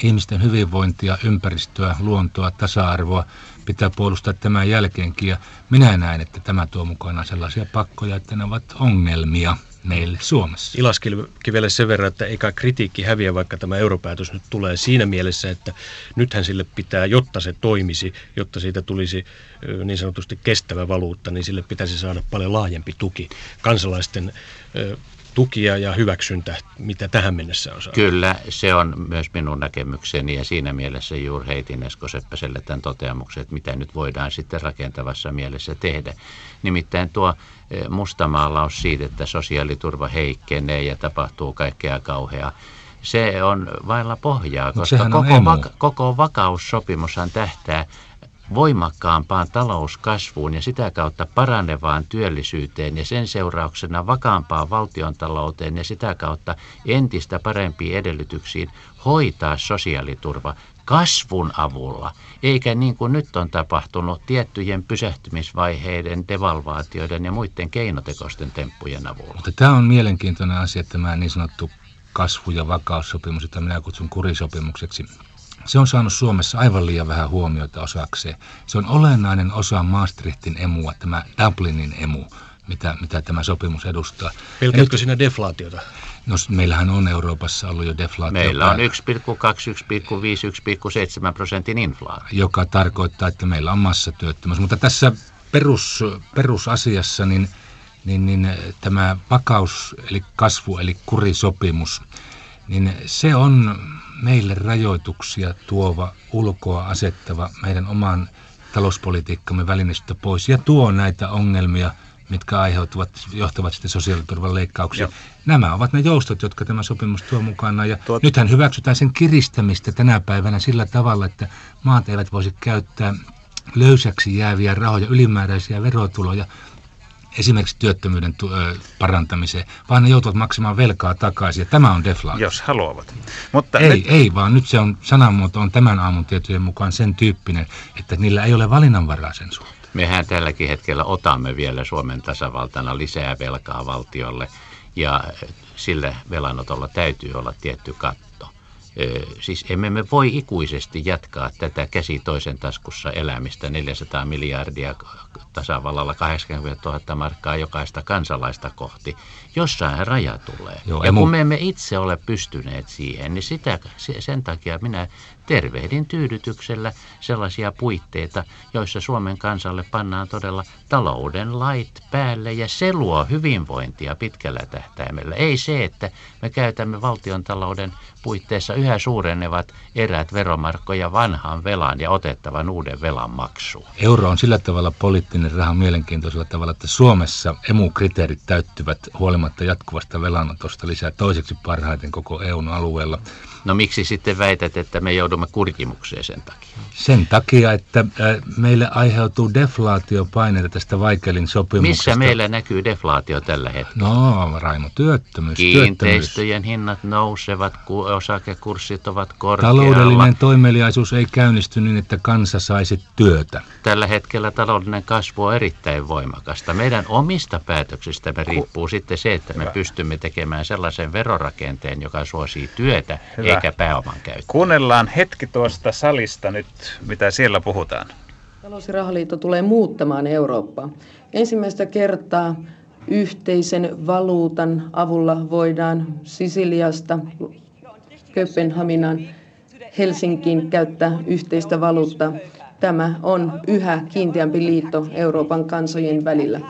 ihmisten hyvinvointia, ympäristöä, luontoa, tasa-arvoa, pitää puolustaa tämän jälkeenkin. Ja minä näen, että tämä tuo mukana sellaisia pakkoja, että ne ovat ongelmia meille Suomessa. Ilaskivelle sen verran, että eikä kritiikki häviä, vaikka tämä europäätös nyt tulee siinä mielessä, että nythän sille pitää, jotta se toimisi, jotta siitä tulisi niin sanotusti kestävä valuutta, niin sille pitäisi saada paljon laajempi tuki kansalaisten tukia ja hyväksyntä, mitä tähän mennessä on saatu. Kyllä, se on myös minun näkemykseni ja siinä mielessä juuri heitin Esko Seppäselle tämän toteamuksen, että mitä nyt voidaan sitten rakentavassa mielessä tehdä. Nimittäin tuo e, mustamaalaus siitä, että sosiaaliturva heikkenee ja tapahtuu kaikkea kauheaa, se on vailla pohjaa, koska koko, vaka- koko vakaussopimushan tähtää voimakkaampaan talouskasvuun ja sitä kautta paranevaan työllisyyteen ja sen seurauksena vakaampaan valtiontalouteen ja sitä kautta entistä parempiin edellytyksiin hoitaa sosiaaliturva kasvun avulla, eikä niin kuin nyt on tapahtunut tiettyjen pysähtymisvaiheiden, devalvaatioiden ja muiden keinotekoisten temppujen avulla. Mutta tämä on mielenkiintoinen asia, tämä niin sanottu kasvu- ja vakaussopimus, jota minä kutsun kurisopimukseksi. Se on saanut Suomessa aivan liian vähän huomiota osakseen. Se on olennainen osa Maastrichtin emua, tämä Dublinin emu, mitä, mitä tämä sopimus edustaa. Pelkäätkö sinä deflaatiota? No meillähän on Euroopassa ollut jo deflaatio. Meillä on 1,2, 1,5, 1,7 prosentin inflaatio. Joka tarkoittaa, että meillä on massatyöttömyys. Mutta tässä perus, perusasiassa niin, niin, niin tämä vakaus, eli kasvu, eli kurisopimus, niin se on meille rajoituksia tuova, ulkoa asettava meidän oman talouspolitiikkamme välineistä pois ja tuo näitä ongelmia – mitkä aiheutuvat, johtavat sitten sosiaaliturvan leikkauksiin. Joo. Nämä ovat ne joustot, jotka tämä sopimus tuo mukana. Ja Tuot... nythän hyväksytään sen kiristämistä tänä päivänä sillä tavalla, että maat eivät voisi käyttää löysäksi jääviä rahoja, ylimääräisiä verotuloja esimerkiksi työttömyyden parantamiseen, vaan ne joutuvat maksamaan velkaa takaisin. Ja tämä on deflaatio. Jos haluavat. Mutta ei, nyt... ei, vaan nyt se on, sanamuoto on tämän aamun tietojen mukaan sen tyyppinen, että niillä ei ole valinnanvaraa sen suhteen. Mehän tälläkin hetkellä otamme vielä Suomen tasavaltana lisää velkaa valtiolle ja sille velanotolla täytyy olla tietty katto. Siis emme me voi ikuisesti jatkaa tätä käsi toisen taskussa elämistä 400 miljardia tasavallalla 80 000 markkaa jokaista kansalaista kohti. Jossain raja tulee. Joo, ja kun me emme itse ole pystyneet siihen, niin sitä, sen takia minä tervehdin tyydytyksellä sellaisia puitteita, joissa Suomen kansalle pannaan todella talouden lait päälle ja se luo hyvinvointia pitkällä tähtäimellä. Ei se, että me käytämme valtion talouden puitteissa yhä suurenevat erät veromarkkoja vanhan velan ja otettavan uuden velan maksuun. Euro on sillä tavalla poliittinen raha mielenkiintoisella tavalla, että Suomessa emu-kriteerit täyttyvät huolimatta jatkuvasta velanotosta lisää toiseksi parhaiten koko EUn alueella. No miksi sitten väität, että me joudumme kurkimukseen sen takia? Sen takia, että äh, meille aiheutuu deflaatiopaineita tästä Vaikelin sopimuksesta. Missä meillä näkyy deflaatio tällä hetkellä? No, Raimo, työttömyys. Kiinteistöjen työttömyys. hinnat nousevat, osakekurssit ovat korkealla. Taloudellinen toimeliaisuus ei käynnisty niin, että kansa saisi työtä. Tällä hetkellä taloudellinen kasvu on erittäin voimakasta. Meidän omista päätöksistämme riippuu sitten se, että me pystymme tekemään sellaisen verorakenteen, joka suosii työtä, Hyvä eikä pääoman käyttö. Kuunnellaan hetki tuosta salista nyt, mitä siellä puhutaan. Talous- ja rahaliitto tulee muuttamaan Eurooppaa. Ensimmäistä kertaa yhteisen valuutan avulla voidaan Sisiliasta Kööpenhaminan Helsinkiin käyttää yhteistä valuuttaa. Tämä on yhä kiinteämpi liitto Euroopan kansojen välillä.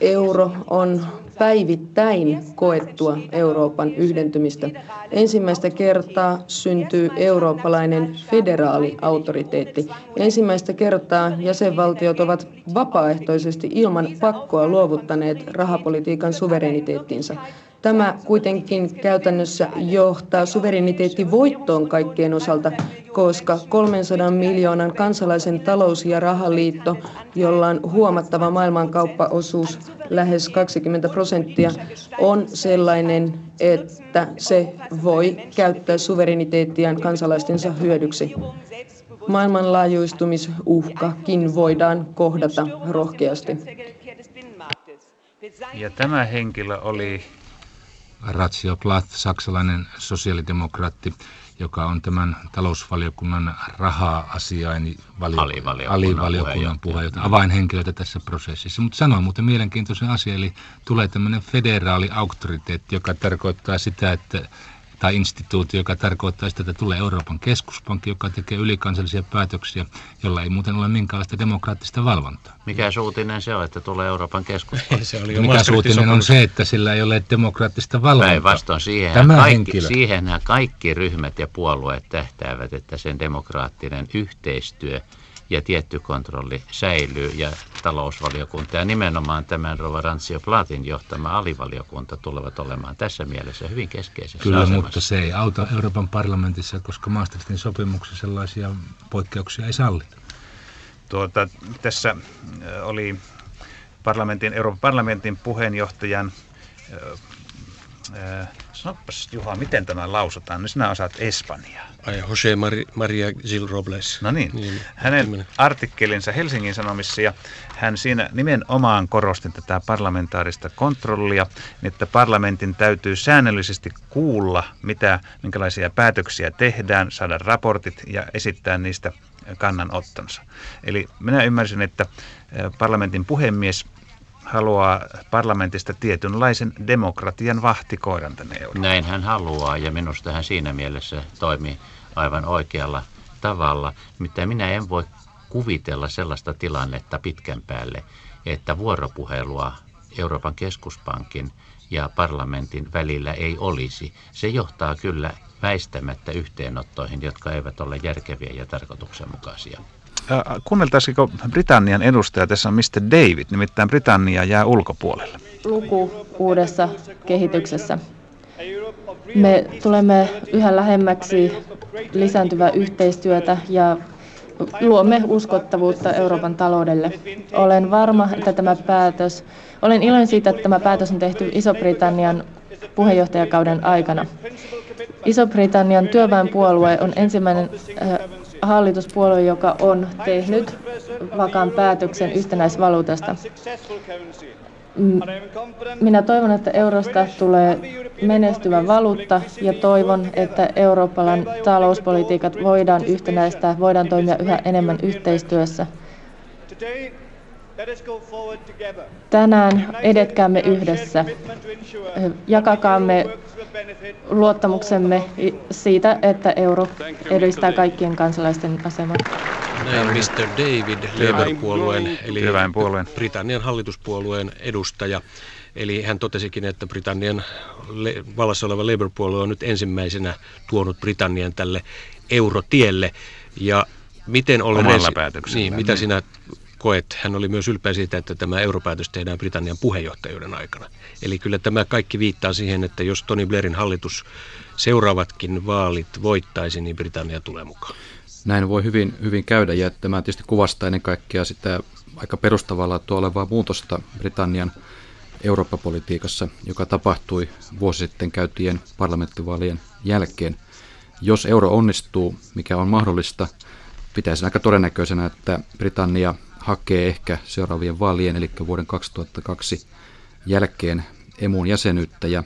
Euro on päivittäin koettua Euroopan yhdentymistä. Ensimmäistä kertaa syntyy eurooppalainen federaali autoriteetti. Ensimmäistä kertaa jäsenvaltiot ovat vapaaehtoisesti ilman pakkoa luovuttaneet rahapolitiikan suvereniteettinsa. Tämä kuitenkin käytännössä johtaa suvereniteettivoittoon kaikkien osalta, koska 300 miljoonan kansalaisen talous- ja rahaliitto, jolla on huomattava maailmankauppaosuus lähes 20 prosenttia, on sellainen, että se voi käyttää suvereniteettiaan kansalaistensa hyödyksi. Maailmanlaajuistumisuhkakin voidaan kohdata rohkeasti. Ja tämä henkilö oli Ratio Plath, saksalainen sosiaalidemokraatti, joka on tämän talousvaliokunnan raha-asiain valio- alivaliokunnan, alivaliokunnan puheenjohtaja, avainhenkilöitä tässä prosessissa. Mutta sanoin muuten mielenkiintoisen asia, eli tulee tämmöinen federaali auktoriteetti, joka tarkoittaa sitä, että tai instituutio, joka tarkoittaa sitä, että tulee Euroopan keskuspankki, joka tekee ylikansallisia päätöksiä, jolla ei muuten ole minkäänlaista demokraattista valvontaa. Mikä suutinen se on, että tulee Euroopan keskuspankki? se oli Mikä suutinen on se, että sillä ei ole demokraattista valvontaa. Päinvastoin siihen Tämä kaikki, siihenhän kaikki ryhmät ja puolueet tähtäävät, että sen demokraattinen yhteistyö – ja tietty kontrolli säilyy ja talousvaliokunta ja nimenomaan tämän Rova Rantsio Platin johtama alivaliokunta tulevat olemaan tässä mielessä hyvin keskeisessä Kyllä, asemassa. mutta se ei auta Euroopan parlamentissa, koska Maastrichtin sopimuksessa sellaisia poikkeuksia ei sallita. Tuota, tässä oli parlamentin, Euroopan parlamentin puheenjohtajan Sanopas Juha, miten tämä lausutaan? Nyt sinä osaat Espanjaa. Ai, Jose Maria Gil Robles. No niin. niin Hänen tämmönen. artikkelinsa Helsingin Sanomissa ja hän siinä nimenomaan korosti tätä parlamentaarista kontrollia, että parlamentin täytyy säännöllisesti kuulla, mitä, minkälaisia päätöksiä tehdään, saada raportit ja esittää niistä kannanottonsa. Eli minä ymmärsin, että parlamentin puhemies haluaa parlamentista tietynlaisen demokratian vahtikoiran tänne Eurooppaan. Näin hän haluaa ja minusta hän siinä mielessä toimii aivan oikealla tavalla. Mitä minä en voi kuvitella sellaista tilannetta pitkän päälle, että vuoropuhelua Euroopan keskuspankin ja parlamentin välillä ei olisi. Se johtaa kyllä väistämättä yhteenottoihin, jotka eivät ole järkeviä ja tarkoituksenmukaisia. Äh, kuunneltaisiko Britannian edustaja, tässä on Mr. David, nimittäin Britannia jää ulkopuolelle. Luku uudessa kehityksessä. Me tulemme yhä lähemmäksi lisääntyvää yhteistyötä ja luomme uskottavuutta Euroopan taloudelle. Olen varma, että tämä päätös, olen iloinen siitä, että tämä päätös on tehty Iso-Britannian puheenjohtajakauden aikana. Iso-Britannian työväenpuolue on ensimmäinen äh, hallituspuolue, joka on tehnyt vakaan päätöksen yhtenäisvaluutasta. Minä toivon, että eurosta tulee menestyvä valuutta ja toivon, että Euroopan talouspolitiikat voidaan yhtenäistää, voidaan toimia yhä enemmän yhteistyössä. Tänään edetkäämme yhdessä. Jakakaamme luottamuksemme siitä, että euro edistää kaikkien kansalaisten asemaa. Näin Mr. David, Labour-puolueen, eli Britannian hallituspuolueen edustaja. Eli hän totesikin, että Britannian vallassa oleva Labour-puolue on nyt ensimmäisenä tuonut Britannian tälle eurotielle. Ja miten oli Omalla päätöksellä. Niin, mitä sinä koet, hän oli myös ylpeä siitä, että tämä europäätös tehdään Britannian puheenjohtajuuden aikana. Eli kyllä tämä kaikki viittaa siihen, että jos Tony Blairin hallitus seuraavatkin vaalit voittaisi, niin Britannia tulee mukaan. Näin voi hyvin, hyvin käydä ja tämä tietysti kuvastaa ennen kaikkea sitä aika perustavalla olevaa muutosta Britannian Eurooppa-politiikassa, joka tapahtui vuosi sitten käytyjen parlamenttivaalien jälkeen. Jos euro onnistuu, mikä on mahdollista, pitäisin aika todennäköisenä, että Britannia hakee ehkä seuraavien vaalien, eli vuoden 2002 jälkeen emun jäsenyyttä ja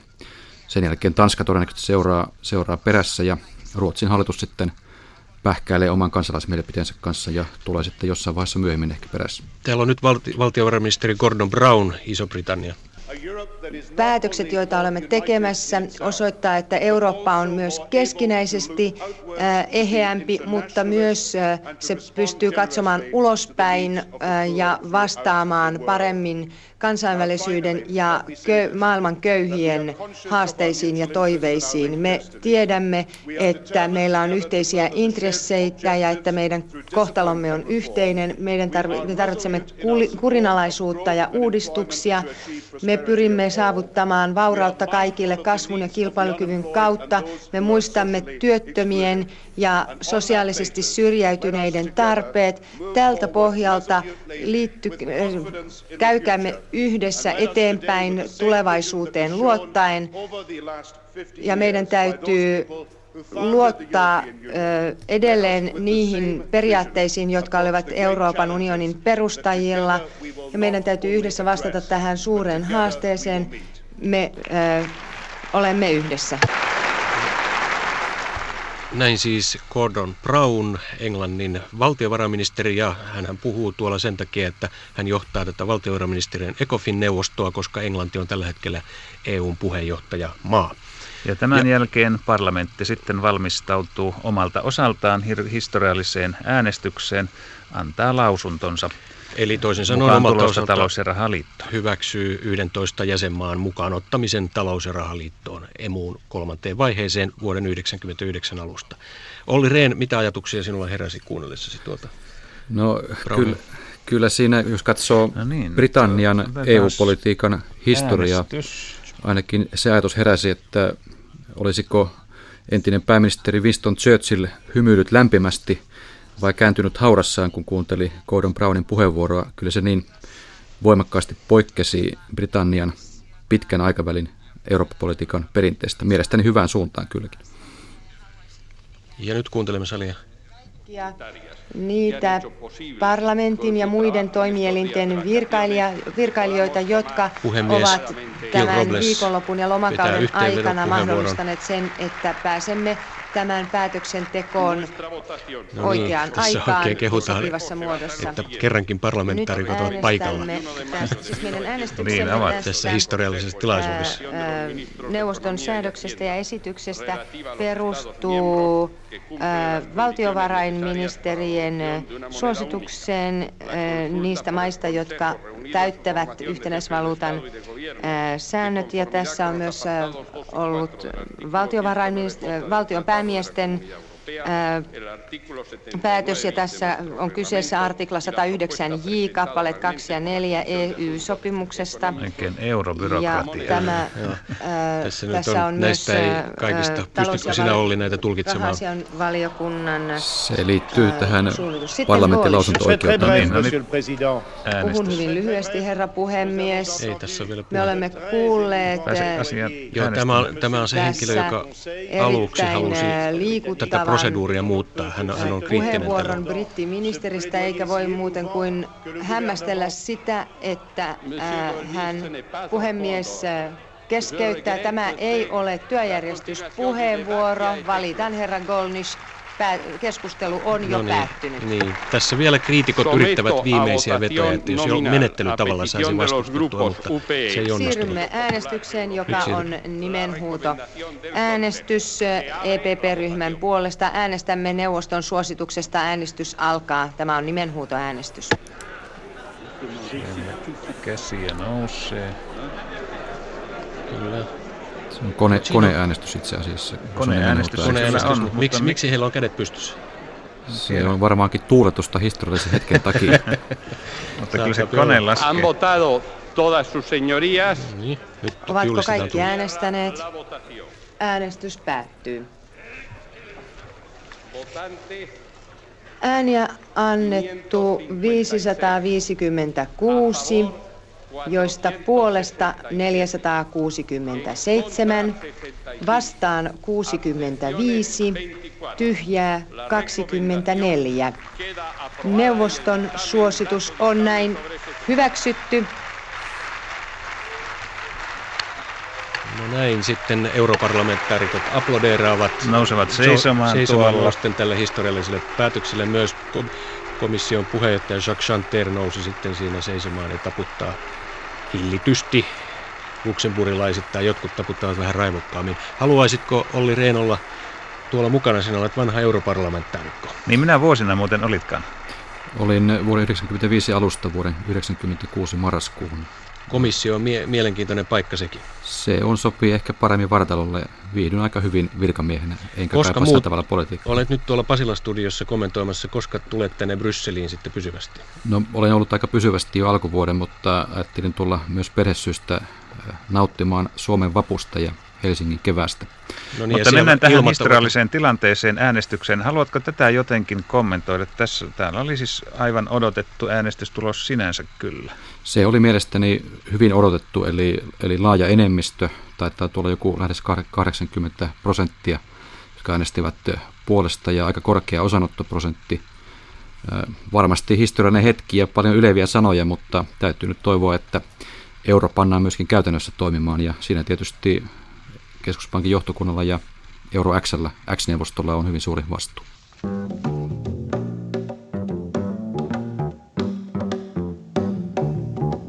sen jälkeen Tanska todennäköisesti seuraa, seuraa perässä ja Ruotsin hallitus sitten pähkäilee oman kansalaismielipiteensä kanssa ja tulee sitten jossain vaiheessa myöhemmin ehkä perässä. Täällä on nyt valti- valtiovarainministeri Gordon Brown, Iso-Britannia. Päätökset, joita olemme tekemässä, osoittaa, että Eurooppa on myös keskinäisesti äh, eheämpi, mutta myös äh, se pystyy katsomaan ulospäin äh, ja vastaamaan paremmin kansainvälisyyden ja maailman köyhien haasteisiin ja toiveisiin. Me tiedämme, että meillä on yhteisiä intresseitä ja että meidän kohtalomme on yhteinen. Meidän tarv- me tarvitsemme kurinalaisuutta ja uudistuksia. Me pyrimme saavuttamaan vaurautta kaikille kasvun ja kilpailukyvyn kautta. Me muistamme työttömien ja sosiaalisesti syrjäytyneiden tarpeet. Tältä pohjalta liitty, käykäämme yhdessä eteenpäin tulevaisuuteen luottaen. Ja meidän täytyy luottaa edelleen niihin periaatteisiin, jotka olivat Euroopan unionin perustajilla. Ja meidän täytyy yhdessä vastata tähän suureen haasteeseen. Me olemme yhdessä. Näin siis Gordon Brown, Englannin valtiovarainministeri, ja hän puhuu tuolla sen takia, että hän johtaa tätä valtiovarainministeriön ECOFIN-neuvostoa, koska Englanti on tällä hetkellä EUn puheenjohtaja maa. Ja tämän ja, jälkeen parlamentti sitten valmistautuu omalta osaltaan historialliseen äänestykseen, antaa lausuntonsa Eli toisin sanoen omalta osalta talous- ja rahaliitto. hyväksyy 11 jäsenmaan mukaan ottamisen talous- ja rahaliittoon emuun kolmanteen vaiheeseen vuoden 1999 alusta. Olli Rehn, mitä ajatuksia sinulla heräsi kuunnellessasi tuolta? No kyllä, kyllä siinä, jos katsoo no niin, Britannian EU-politiikan historiaa, äänestys. ainakin se ajatus heräsi, että olisiko entinen pääministeri Winston Churchill hymyilyt lämpimästi vai kääntynyt haurassaan, kun kuunteli Gordon Brownin puheenvuoroa. Kyllä se niin voimakkaasti poikkesi Britannian pitkän aikavälin Eurooppa-politiikan perinteestä. Mielestäni hyvään suuntaan kylläkin. Ja nyt kuuntelemme salia. Ja niitä parlamentin ja muiden toimielinten virkailija, virkailijoita, jotka Puhemies ovat tämän viikonlopun ja lomakauden aikana mahdollistaneet sen, että pääsemme tämän päätöksentekoon no niin, oikeaan tässä aikaan oikein kehutaan, sopivassa muodossa. Että kerrankin parlamentaarikot ovat paikalla. Tästä, siis meidän niin, ovat tässä historiallisessa tilaisuudessa. Neuvoston säädöksestä ja esityksestä perustuu valtiovarainministerien suositukseen niistä maista, jotka täyttävät yhtenäisvaluutan säännöt. Ja tässä on myös ollut valtion päämiesten päätös ja tässä on kyseessä artikla 109j, kappaleet 2 ja 4 EU-sopimuksesta. Oikein eurobyrokratia. Ja tämä, ää, tässä, tässä on, on näistä myös, ei kaikista. Pystytkö sinä Olli näitä tulkitsemaan? valiokunnan Se liittyy tähän parlamentin lausunto-oikeuteen. No niin, no Puhun hyvin lyhyesti, herra puhemies. Ei tässä vielä Me olemme kuulleet... Joo, tämä, on, tämä on se henkilö, joka aluksi halusi tätä proseduuria muuttaa. Hän, hän on kriittinen puheenvuoron brittiministeristä eikä voi muuten kuin hämmästellä sitä, että äh, hän puhemies äh, keskeyttää. Tämä ei ole työjärjestyspuheenvuoro. Valitan herra Golnish keskustelu on jo no niin, päättynyt. Niin. Tässä vielä kriitikot yrittävät viimeisiä vetoja, että jos jo menettelytavalla saisi vastustettua, mutta se ei onnistunut. Siirrymme äänestykseen, joka on nimenhuuto. Äänestys EPP-ryhmän puolesta. Äänestämme neuvoston suosituksesta. Äänestys alkaa. Tämä on nimenhuutoäänestys. Käsiä nousee. Kyllä. Se on kone, koneäänestys itse asiassa. Koneäänestys, koneäänestys on, mutta miksi, miksi heillä on kädet pystyssä? Se on varmaankin tuuletusta historiallisen hetken takia. *laughs* mutta kyllä se kone laskee. Han votado todas sus señorías. No niin, Ovatko kaikki äänestäneet? Äänestys päättyy. Ääniä annettu 556 joista puolesta 467, vastaan 65, tyhjää 24. Neuvoston suositus on näin hyväksytty. No näin sitten europarlamentaarikot aplodeeraavat. Nousevat seisomaan, seisomaan tuolla. tälle historialliselle päätökselle. Myös komission puheenjohtaja Jacques Chanter nousi sitten siinä seisomaan ja taputtaa hillitysti luksemburilaisittain, jotkut taputtavat vähän raivokkaammin. Haluaisitko Olli Rehn olla tuolla mukana? Sinä olet vanha europarlamentaarikko. Niin minä vuosina muuten olitkaan. Olin vuoden 1995 alusta vuoden 1996 marraskuuhun. Komissio on mie- mielenkiintoinen paikka sekin. Se on sopii ehkä paremmin vartalolle. Viihdyn aika hyvin virkamiehenä, enkä koska muut, tavalla politiikkaa. Olet nyt tuolla Pasila-studiossa kommentoimassa, koska tulet tänne Brysseliin sitten pysyvästi? No olen ollut aika pysyvästi jo alkuvuoden, mutta ajattelin tulla myös perhesyistä äh, nauttimaan Suomen vapusta ja Helsingin kevästä. No niin, Mutta mennään tähän historialliseen tilanteeseen äänestykseen. Haluatko tätä jotenkin kommentoida? Tässä, täällä oli siis aivan odotettu äänestystulos sinänsä kyllä. Se oli mielestäni hyvin odotettu, eli, eli laaja enemmistö, taitaa tuolla joku lähes 80 prosenttia, jotka äänestivät puolesta ja aika korkea osanottoprosentti. Varmasti historiallinen hetki ja paljon yleviä sanoja, mutta täytyy nyt toivoa, että euro pannaan myöskin käytännössä toimimaan ja siinä tietysti keskuspankin johtokunnalla ja Euro X-neuvostolla on hyvin suuri vastuu.